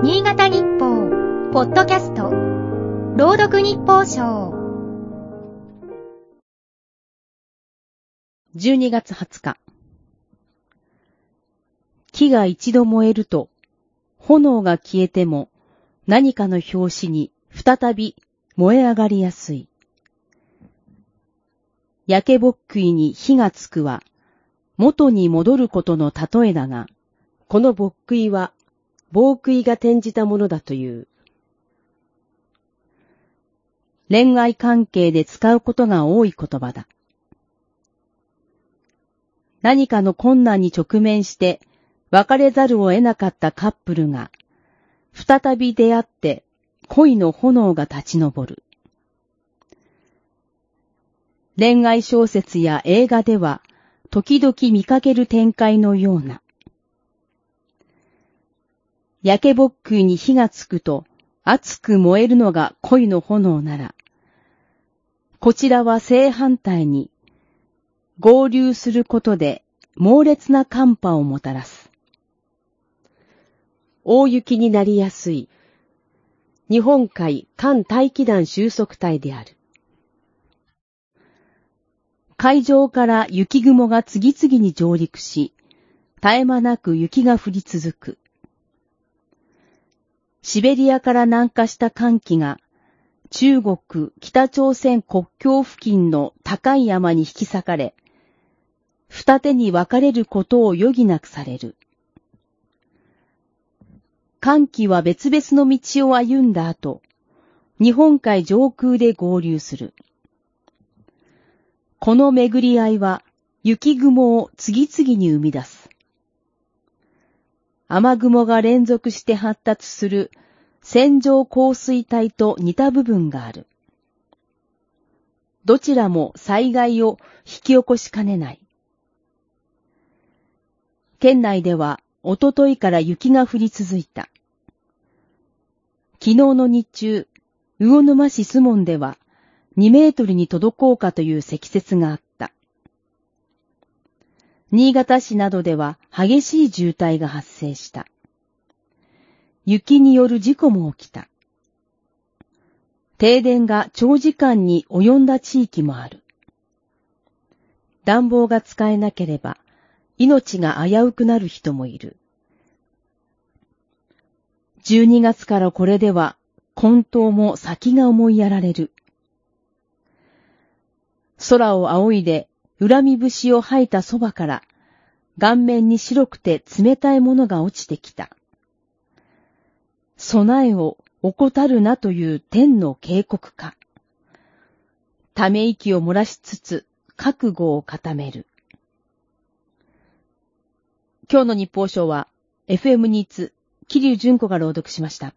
新潟日報、ポッドキャスト、朗読日報賞。12月20日。木が一度燃えると、炎が消えても何かの拍子に再び燃え上がりやすい。焼けぼっくいに火がつくは、元に戻ることの例えだが、このぼっくいは、棒食いが転じたものだという。恋愛関係で使うことが多い言葉だ。何かの困難に直面して別れざるを得なかったカップルが、再び出会って恋の炎が立ち上る。恋愛小説や映画では時々見かける展開のような。焼けぼっくいに火がつくと熱く燃えるのが恋の炎なら、こちらは正反対に合流することで猛烈な寒波をもたらす。大雪になりやすい。日本海艦大気団収束帯である。海上から雪雲が次々に上陸し、絶え間なく雪が降り続く。シベリアから南下した寒気が中国、北朝鮮国境付近の高い山に引き裂かれ、二手に分かれることを余儀なくされる。寒気は別々の道を歩んだ後、日本海上空で合流する。この巡り合いは雪雲を次々に生み出す。雨雲が連続して発達する線状降水帯と似た部分がある。どちらも災害を引き起こしかねない。県内ではおとといから雪が降り続いた。昨日の日中、魚沼市守門では2メートルに届こうかという積雪があった。新潟市などでは激しい渋滞が発生した。雪による事故も起きた。停電が長時間に及んだ地域もある。暖房が使えなければ命が危うくなる人もいる。12月からこれでは混沌も先が思いやられる。空を仰いで恨み節を吐いたそばから顔面に白くて冷たいものが落ちてきた。備えを怠るなという天の警告か。ため息を漏らしつつ覚悟を固める。今日の日報賞は FM ニーツ、桐生純子が朗読しました。